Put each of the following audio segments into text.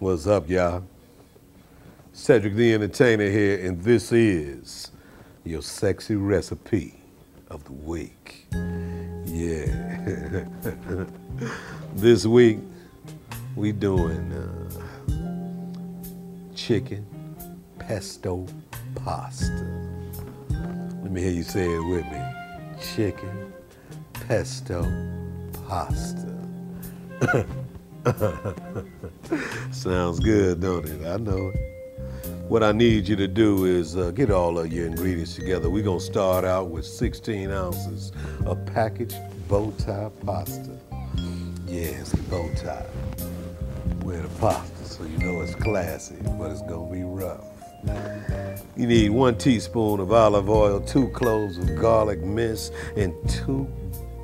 What's up, y'all? Cedric the Entertainer here, and this is your sexy recipe of the week. Yeah. this week, we doing uh, chicken pesto pasta. Let me hear you say it with me. Chicken pesto pasta. Sounds good, don't it? I know it. What I need you to do is uh, get all of your ingredients together. We're gonna start out with 16 ounces of packaged bow tie pasta. Yes, bow tie. Wear the pasta so you know it's classy, but it's gonna be rough. You need one teaspoon of olive oil, two cloves of garlic mince, and two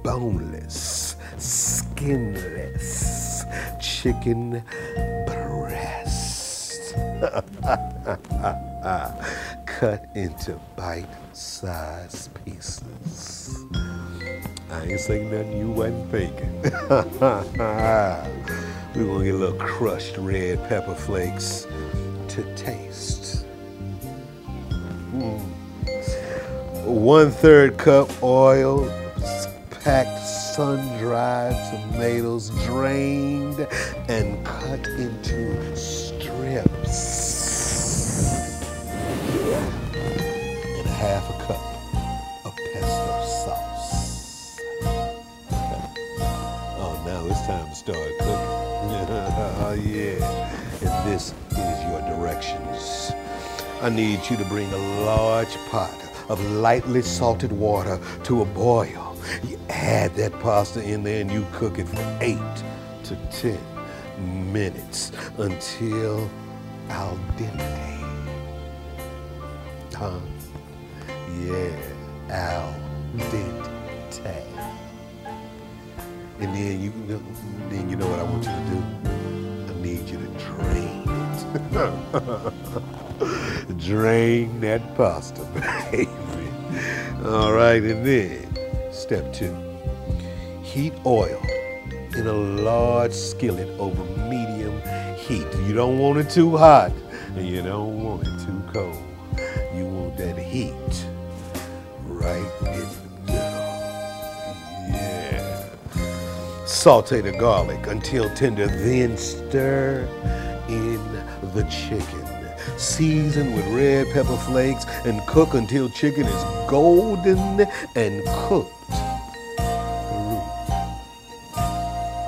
boneless, skinless chicken breast. Cut into bite-sized pieces. I ain't saying nothing you wasn't thinking. We're gonna get a little crushed red pepper flakes to taste. Mm. One third cup oil, packed sun-dried tomatoes, drained and cut into strips. And half a cup of pesto sauce. Oh, now it's time to start cooking. yeah. And this is your directions. I need you to bring a large pot of lightly salted water to a boil. You add that pasta in there and you cook it for eight to ten minutes until al dente. Huh? Yeah, al dente. And then you then you know what I want you to do? I need you to drain it. drain that pasta, baby. All right, and then step two. Heat oil in a large skillet over medium heat. You don't want it too hot, and you don't want it too cold. You want that heat right in the middle. Yeah. Saute the garlic until tender, then stir in the chicken. Season with red pepper flakes and cook until chicken is golden and cooked. Mm.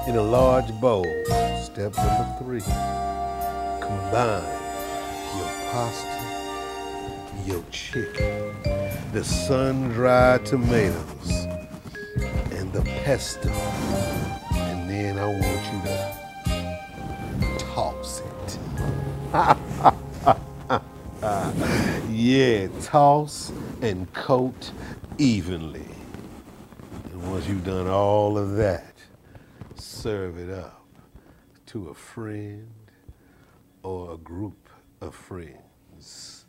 In a large bowl, step number three, combine your pasta, your chicken, the sun-dried tomatoes, and the pesto. And then I want you to toss it. yeah, toss and coat evenly. And once you've done all of that, serve it up to a friend or a group of friends.